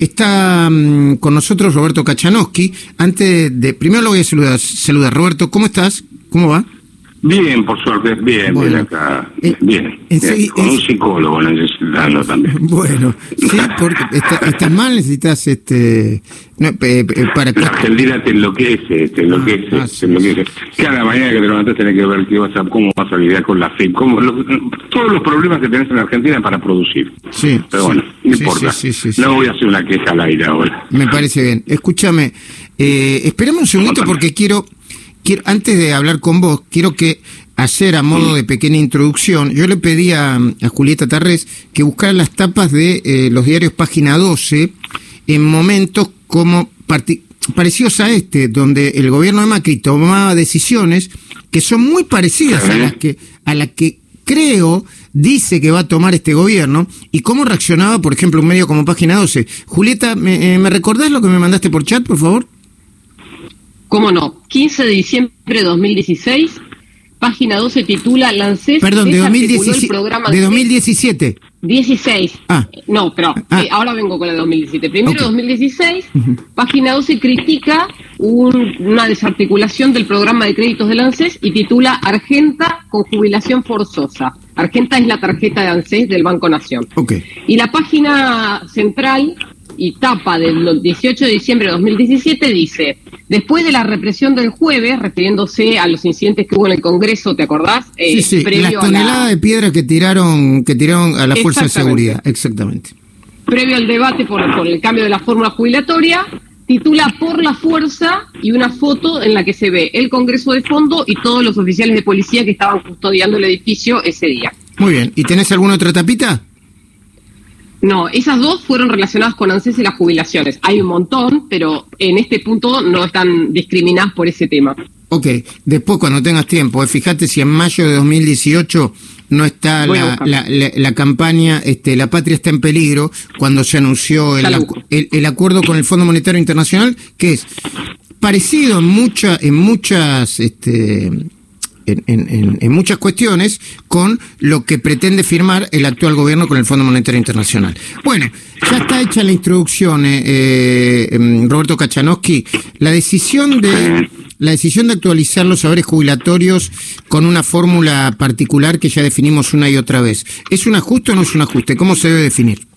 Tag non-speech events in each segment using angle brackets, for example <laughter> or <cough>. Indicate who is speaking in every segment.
Speaker 1: está mm, con nosotros Roberto Kachanowski. Antes de, primero lo voy a saludar. Saludar, Roberto, ¿cómo estás? ¿Cómo va?
Speaker 2: Bien, por suerte, bien, bien acá.
Speaker 1: Eh,
Speaker 2: bien,
Speaker 1: en
Speaker 2: bien,
Speaker 1: sí,
Speaker 2: con
Speaker 1: es-
Speaker 2: un psicólogo necesitando también. <laughs>
Speaker 1: Bueno, sí, <laughs> porque está- estás mal, necesitas este. No, pe- pe- para
Speaker 2: La Argentina te enloquece, te enloquece,
Speaker 1: Ah, ah, sí,
Speaker 2: te enloquece. Cada mañana que te levantas tenés que ver qué vas a, cómo vas a lidiar con la FIP, cómo, lo- todos los problemas que tenés en Argentina para producir.
Speaker 1: Sí,
Speaker 2: Pero
Speaker 1: sí,
Speaker 2: bueno, no importa. no voy a hacer una queja al aire ahora.
Speaker 1: Me parece bien. Escúchame, eh, esperemos un segundito porque quiero, quiero, antes de hablar con vos, quiero que hacer a modo de pequeña introducción, yo le pedí a, a Julieta Tarrés que buscara las tapas de eh, los diarios Página 12 en momentos como parecidos a este, donde el gobierno de Macri tomaba decisiones que son muy parecidas a las que, a las que creo dice que va a tomar este gobierno y cómo reaccionaba, por ejemplo, un medio como Página 12. Julieta, ¿me, eh, ¿me recordás lo que me mandaste por chat, por favor?
Speaker 3: ¿Cómo no? 15 de diciembre de 2016, página 12 titula Lancés
Speaker 1: Perdón, de,
Speaker 3: desarticuló
Speaker 1: 2017,
Speaker 3: el programa
Speaker 1: de 2017.
Speaker 3: 16.
Speaker 1: Ah.
Speaker 3: No, pero
Speaker 1: Ah.
Speaker 3: eh, ahora vengo con la de 2017. Primero,
Speaker 1: Ok.
Speaker 3: 2016, página 12 critica un- una desarticulación del programa de créditos del ANSES y titula Argenta con jubilación forzosa. Argenta es la tarjeta de ANSES del Banco Nación.
Speaker 1: Ok.
Speaker 3: Y la página central y tapa del 18 de diciembre de 2017 dice, después de la represión del jueves, refiriéndose a los incidentes que hubo en el Congreso, ¿te acordás? Eh,
Speaker 1: sí, sí, las
Speaker 3: la-
Speaker 1: toneladas de piedra que tiraron, que tiraron a la fuerza de seguridad. Exactamente.
Speaker 3: previo al debate por, por el cambio de la fórmula jubilatoria, titula Por la Fuerza y una foto en la que se ve el Congreso de fondo y todos los oficiales de policía que estaban custodiando el edificio ese día.
Speaker 1: Muy bien. ¿Y tenés alguna otra tapita?
Speaker 3: No, esas dos fueron relacionadas con ANSES y las jubilaciones. Hay un montón, pero en este punto no están discriminadas por ese tema.
Speaker 1: Ok, después cuando tengas tiempo, eh, fíjate si en mayo de 2018 no está la,
Speaker 3: buscar.
Speaker 1: la, la- la campaña este, La Patria está en peligro, cuando se anunció acu- el, el acuerdo con el Fondo Monetario Internacional, que es parecido en, mucha, en muchas... Este, en, muchas cuestiones con lo que pretende firmar el actual gobierno con el Fondo Monetario Internacional. Bueno, ya está hecha la introducción, eh, eh, em, Roberto Kachanowski. La decisión de la decisión de actualizar los saberes jubilatorios con una fórmula particular que ya definimos una y otra vez. ¿Es un ajuste o no es un ajuste? ¿Cómo se debe definir?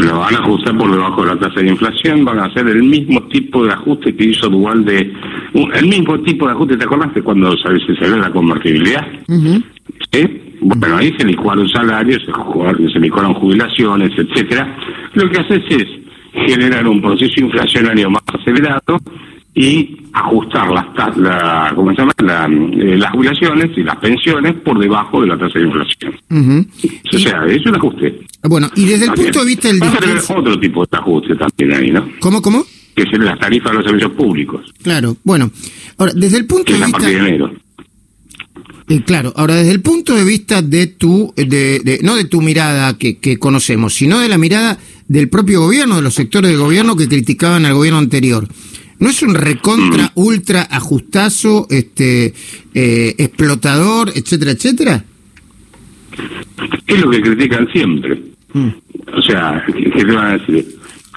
Speaker 2: Lo van a ajustar por debajo de la tasa de inflación, van a hacer el mismo tipo de ajuste que hizo Duval de... un- El mismo tipo de ajuste, ¿te acordás de cuando se se salió la convertibilidad? ¿Sí? Bueno, ahí se licuaron salarios, se licuaron jubilaciones, etcétera. Lo que haces es generar un proceso inflacionario más acelerado y ajustar las, la, ¿cómo se llama? La, eh, las jubilaciones y las pensiones por debajo de la tasa de inflación. O sea, es un ajuste.
Speaker 1: Bueno, y desde el
Speaker 2: También.
Speaker 1: punto de vista del
Speaker 2: Vas a tener
Speaker 1: discurso...
Speaker 2: otro tipo de ajuste también ahí, ¿no?
Speaker 1: ¿Cómo, cómo?
Speaker 2: Que es las tarifas de los servicios públicos,
Speaker 1: Claro, bueno, ahora, desde el punto
Speaker 2: que es
Speaker 1: de
Speaker 2: a partir de
Speaker 1: vista...
Speaker 2: enero.
Speaker 1: Eh, claro, ahora desde el punto de vista de tu, de, de- no de tu mirada que, que conocemos, sino de la mirada del propio gobierno, de los sectores del gobierno que criticaban al gobierno anterior. ¿No es un recontra,
Speaker 2: Mm.
Speaker 1: ultra ajustazo, este, eh, explotador, etcétera, etcétera?
Speaker 2: Es lo que critican siempre.
Speaker 1: Mm.
Speaker 2: O sea, ¿qué qué te van a decir?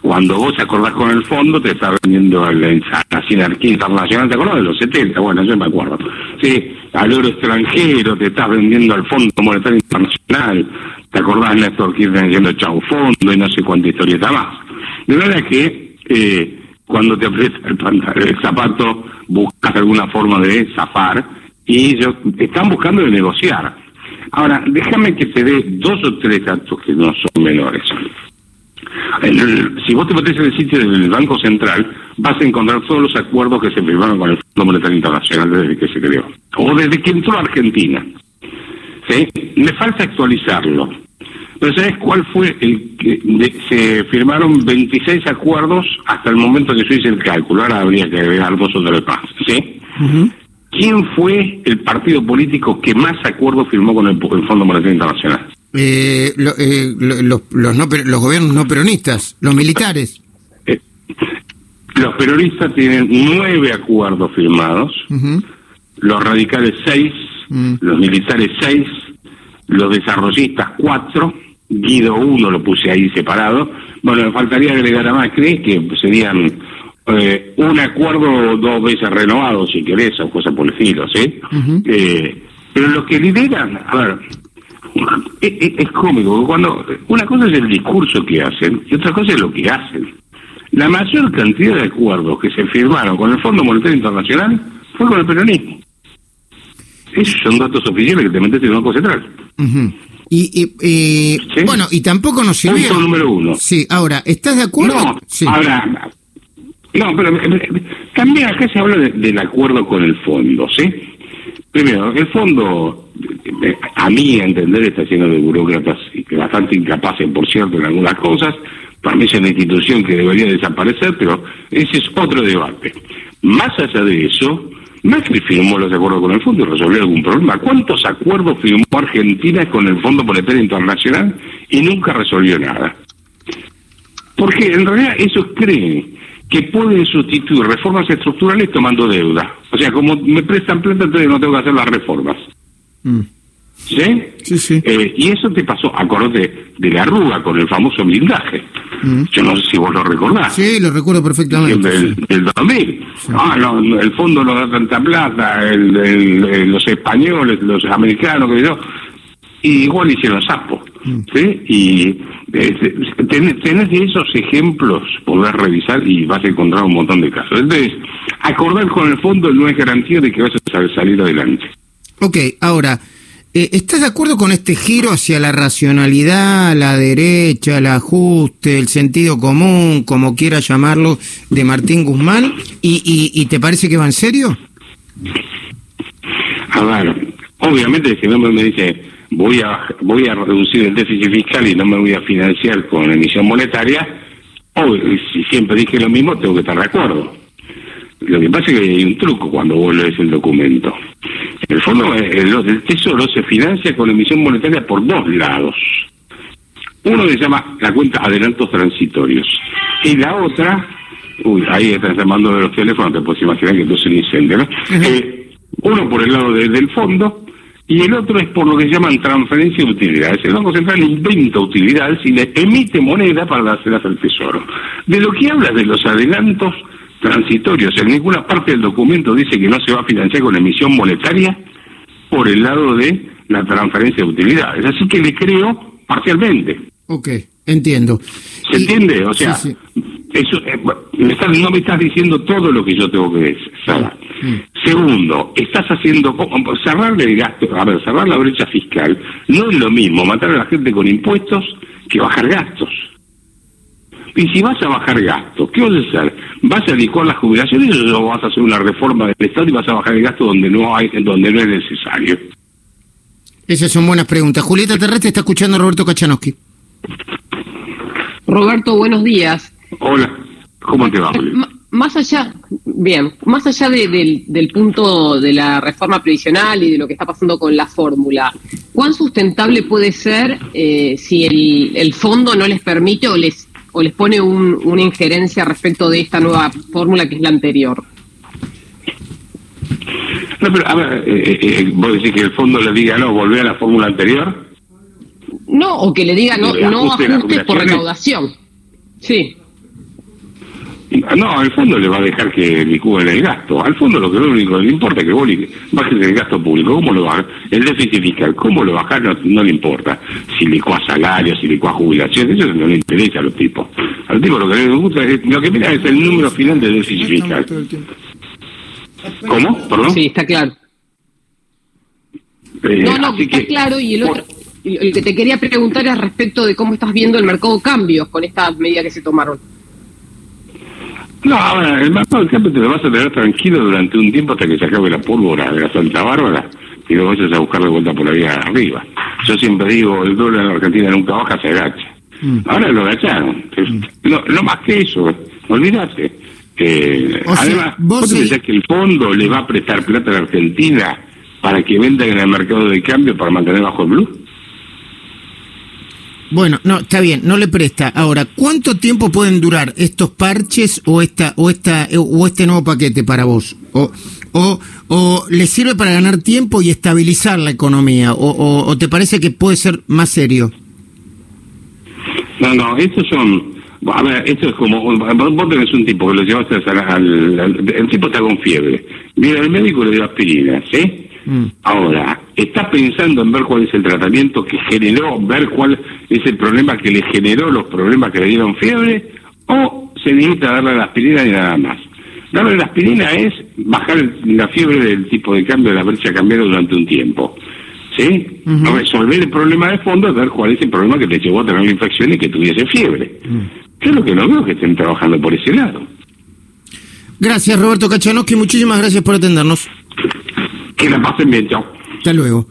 Speaker 2: Cuando vos te acordás con el fondo, te está vendiendo la, la sinarquía internacional, ¿te acordás de los 70? Bueno, yo me acuerdo. Sí, al oro extranjero, te estás vendiendo al Fondo Monetario Internacional, ¿te acordás Néstor Kirchner diciendo chau fondo y no sé cuánta historieta más? De verdad que eh, cuando te aprieta el, pantalón, el zapato, buscas alguna forma de zafar y ellos están buscando de negociar. Ahora, déjame que te dé dos o tres datos que no son menores. Si vos te metes en el sitio del Banco Central, vas a encontrar todos los acuerdos que se firmaron con el Fondo Monetario Internacional desde que se creó, o desde que entró a Argentina. ¿Sí? Me falta actualizarlo. Pero ¿sabes cuál fue el que de- se firmaron 26 acuerdos hasta el momento que yo hice el cálculo? Ahora habría que agregar dos o tres más. ¿Sí? ¿Quién fue el partido político que más acuerdos firmó con el, el Fondo Monetario Internacional?
Speaker 1: Eh, lo- eh, lo- los, los no los gobiernos no peronistas, los militares.
Speaker 2: Eh, los peronistas tienen nueve acuerdos firmados, los radicales seis,
Speaker 1: Mm.
Speaker 2: los militares seis, los desarrollistas cuatro, Guido uno lo puse ahí separado, Bueno, faltaría agregar a Macri que serían eh, un acuerdo dos veces renovado, si querés, o cosas por el estilo, ¿sí? eh, pero los que lideran, a ver, es, es, cómico, cuando una cosa es el discurso que hacen y otra cosa es lo que hacen. La mayor cantidad de acuerdos que se firmaron con el Fondo Monetario Internacional fue con el peronismo. Esos son datos oficiales que te metes en el Banco Central.
Speaker 1: Y, eh, bueno, y tampoco nos sirvió.
Speaker 2: Punto número uno.
Speaker 1: Sí, ahora, ¿estás de acuerdo?
Speaker 2: No,
Speaker 1: sí.
Speaker 2: ahora, no, pero también acá se habla del acuerdo con el fondo, ¿sí? Primero, el fondo, a mí entender, está lleno de burócratas bastante incapaces, por cierto, en algunas cosas. Para mí es una institución que debería desaparecer, pero ese es otro debate. Más allá de eso, Macri firmó los acuerdos con el fondo y resolvió algún problema. ¿Cuántos acuerdos firmó Argentina con el Fondo Monetario Internacional y nunca resolvió nada? Porque en realidad ellos creen que pueden sustituir reformas estructurales tomando deuda. O sea, como me prestan plata, entonces no tengo que hacer las reformas. Mm. ¿Sí?
Speaker 1: Sí, sí.
Speaker 2: Eh, y eso te pasó, acordate, de la arruga con el famoso blindaje. Mm. Yo no sé si vos lo recordás.
Speaker 1: Sí, lo recuerdo perfectamente.
Speaker 2: Del, del 2000. Ah, no, el fondo no da tanta plata, el, los españoles, los americanos, que yo. Y igual hicieron sapo. Mm. ¿Sí? Y eh, tenés, tenés esos ejemplos, podés revisar y vas a encontrar un montón de casos. Entonces, acordar con el fondo no es garantía de que vas a salir adelante.
Speaker 1: Ok, ahora. Eh, ¿Estás de acuerdo con este giro hacia la racionalidad, la derecha, el ajuste, el sentido común, como quiera llamarlo, de Martín Guzmán? ¿Y, y, te parece que va en serio?
Speaker 2: A ver, obviamente si no me dice voy a voy a reducir el déficit fiscal y no me voy a financiar con emisión monetaria, si siempre dije lo mismo, tengo que estar de acuerdo. Lo que pasa es que hay un truco cuando vos lees el documento. El fondo, eh, el, Tesoro se financia con emisión monetaria por dos lados. Uno se llama la cuenta adelantos transitorios. Y la otra, uy, ahí están llamando de los teléfonos, te puedes imaginar que esto es un incendio, ¿no? Eh, uno por el lado del fondo y el otro es por lo que se llaman transferencia de utilidades. El Banco Central inventa utilidades y le emite moneda para dárselas al Tesoro. De lo que habla de los adelantos transitorios. En ninguna parte del documento dice que no se va a financiar con emisión monetaria por el lado de la transferencia de utilidades. Así que le creo parcialmente.
Speaker 1: Ok, entiendo.
Speaker 2: ¿Se entiende? O sea, eso eh, no me estás diciendo todo lo que yo tengo que decir. Mm. Segundo, estás haciendo cerrar el gasto, a ver, cerrar la brecha fiscal no es lo mismo matar a la gente con impuestos que bajar gastos. Y si vas a bajar gastos, ¿qué vas a hacer? ¿Vas a licuar las jubilaciones o vas a hacer una reforma del Estado y vas a bajar el gasto donde no hay, donde no es necesario?
Speaker 1: Esas son buenas preguntas. Julieta Terrestre está escuchando a Roberto Kachanowski.
Speaker 3: Roberto, buenos días.
Speaker 2: Hola, ¿cómo te va?
Speaker 3: Más allá, bien, más allá del punto de la reforma previsional y de lo que está pasando con la fórmula, ¿cuán sustentable puede ser eh, si el, el fondo no les permite o les o les pone una injerencia respecto de esta nueva fórmula que es la anterior?
Speaker 2: No, pero a ver, eh, eh, eh, vos decís que el fondo le diga no, volver a la fórmula anterior.
Speaker 3: No, o que le diga no, no ajustes por recaudación. Sí.
Speaker 2: No, al fondo le va a dejar que licúen el gasto. Al fondo lo que lo único que le importa es que vos bajes el gasto público. ¿Cómo lo bajas? El déficit fiscal, ¿cómo lo bajas? No, le importa. Si licúa salarios, si licúa jubilaciones, eso no le interesa a los tipos. A los tipos lo que les gusta es, lo que mira es el número final del déficit fiscal. ¿Cómo? ¿Perdón?
Speaker 3: Sí, está claro. Eh, no, no, está claro. Y el otro, el que te quería preguntar es respecto de cómo estás viendo el mercado de cambios con estas medidas que se tomaron.
Speaker 2: No, ahora, el mercado del cambio te lo vas a tener tranquilo durante un tiempo hasta que se acabe la pólvora de la Santa Bárbara y lo vayas a buscar de vuelta por la vía arriba. Yo siempre digo, el dólar en Argentina nunca baja, se agacha. Mm. Ahora lo agacharon. Mm. No, más que eso, olvídate. Eh, además, ¿vos, pensás que el fondo le va a prestar plata a la Argentina para que vendan en el mercado de cambio para mantener bajo el blue?
Speaker 1: Bueno, no, está bien, no le presta. Ahora, ¿cuánto tiempo pueden durar estos parches o esta o esta o este nuevo paquete para vos? O o, o le sirve para ganar tiempo y estabilizar la economía o, o, te parece que puede ser más serio?
Speaker 2: No, no, estos son A ver, esto es como, vos tenés un tipo que lo llevaste al, al, el tipo está con fiebre, viene al médico y le dio aspirina, ¿sí? Mm. Ahora, ¿está pensando en ver cuál es el tratamiento que generó, ver cuál es el problema que le generó los problemas que le dieron fiebre? ¿O se necesita darle la aspirina y nada más? Darle la aspirina es bajar la fiebre del tipo de cambio de la brecha cambiaria durante un tiempo. ¿Sí? Resolver el problema de fondo es ver cuál es el problema que te llevó a tener la infección y que tuviese fiebre. Mm. lo que no veo que estén trabajando por ese lado.
Speaker 1: Gracias, Roberto Kachanowski. Muchísimas gracias por atendernos.
Speaker 2: Que la pasen bien, chao.
Speaker 1: Hasta luego.